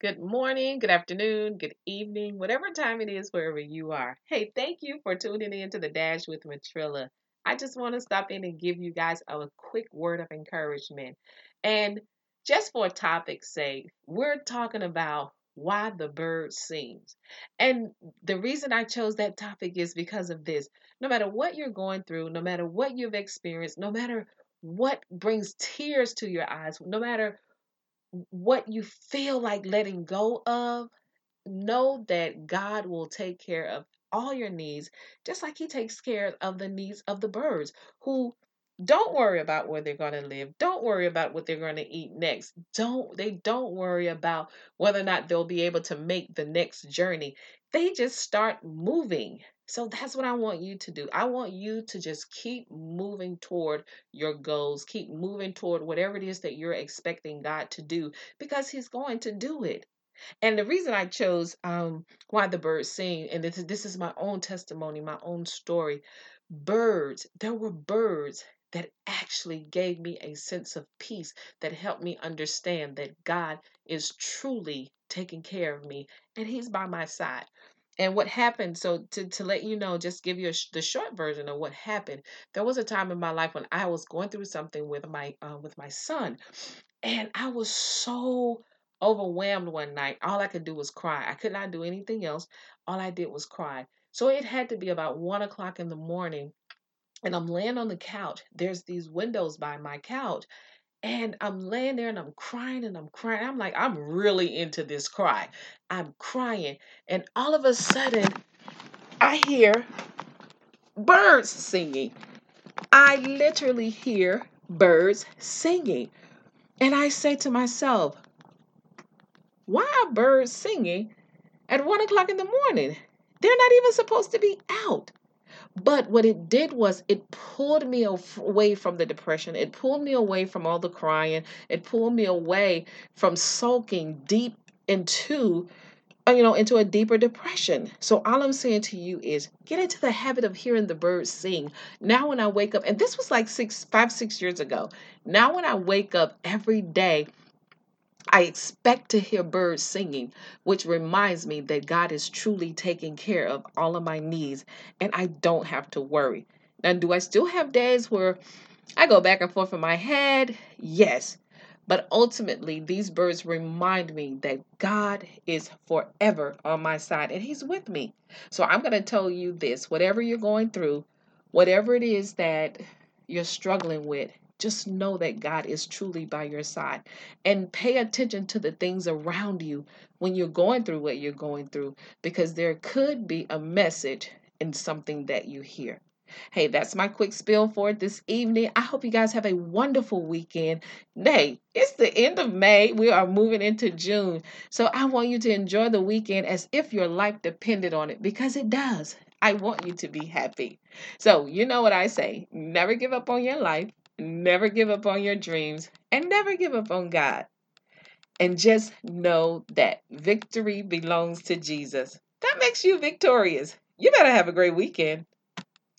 good morning, good afternoon, good evening, whatever time it is, wherever you are. Hey, thank you for tuning in to the Dash with Matrilla. I just want to stop in and give you guys a quick word of encouragement. And just for topic's sake, we're talking about why the bird sings. And the reason I chose that topic is because of this. No matter what you're going through, no matter what you've experienced, no matter what brings tears to your eyes, no matter what you feel like letting go of, know that God will take care of all your needs, just like He takes care of the needs of the birds who don't worry about where they're going to live. Don't worry about what they're going to eat next. Don't they don't worry about whether or not they'll be able to make the next journey. They just start moving. So that's what I want you to do. I want you to just keep moving toward your goals. Keep moving toward whatever it is that you're expecting God to do because he's going to do it. And the reason I chose um, why the birds sing, and this is, this is my own testimony, my own story. Birds, there were birds that actually gave me a sense of peace that helped me understand that God is truly taking care of me and He's by my side. And what happened, so to, to let you know, just give you sh- the short version of what happened. There was a time in my life when I was going through something with my uh, with my son, and I was so overwhelmed one night. All I could do was cry. I could not do anything else. All I did was cry. So it had to be about one o'clock in the morning. And I'm laying on the couch. There's these windows by my couch. And I'm laying there and I'm crying and I'm crying. I'm like, I'm really into this cry. I'm crying. And all of a sudden, I hear birds singing. I literally hear birds singing. And I say to myself, why are birds singing at one o'clock in the morning? They're not even supposed to be out. But what it did was it pulled me away from the depression. It pulled me away from all the crying. It pulled me away from sulking deep into uh, you know into a deeper depression so all i'm saying to you is get into the habit of hearing the birds sing now when i wake up and this was like six five six years ago now when i wake up every day I expect to hear birds singing, which reminds me that God is truly taking care of all of my needs and I don't have to worry. Now, do I still have days where I go back and forth in my head? Yes. But ultimately, these birds remind me that God is forever on my side and He's with me. So I'm going to tell you this whatever you're going through, whatever it is that you're struggling with, just know that God is truly by your side and pay attention to the things around you when you're going through what you're going through because there could be a message in something that you hear. Hey, that's my quick spill for it this evening. I hope you guys have a wonderful weekend. Hey, it's the end of May. We are moving into June. So I want you to enjoy the weekend as if your life depended on it because it does. I want you to be happy. So, you know what I say never give up on your life, never give up on your dreams, and never give up on God. And just know that victory belongs to Jesus. That makes you victorious. You better have a great weekend.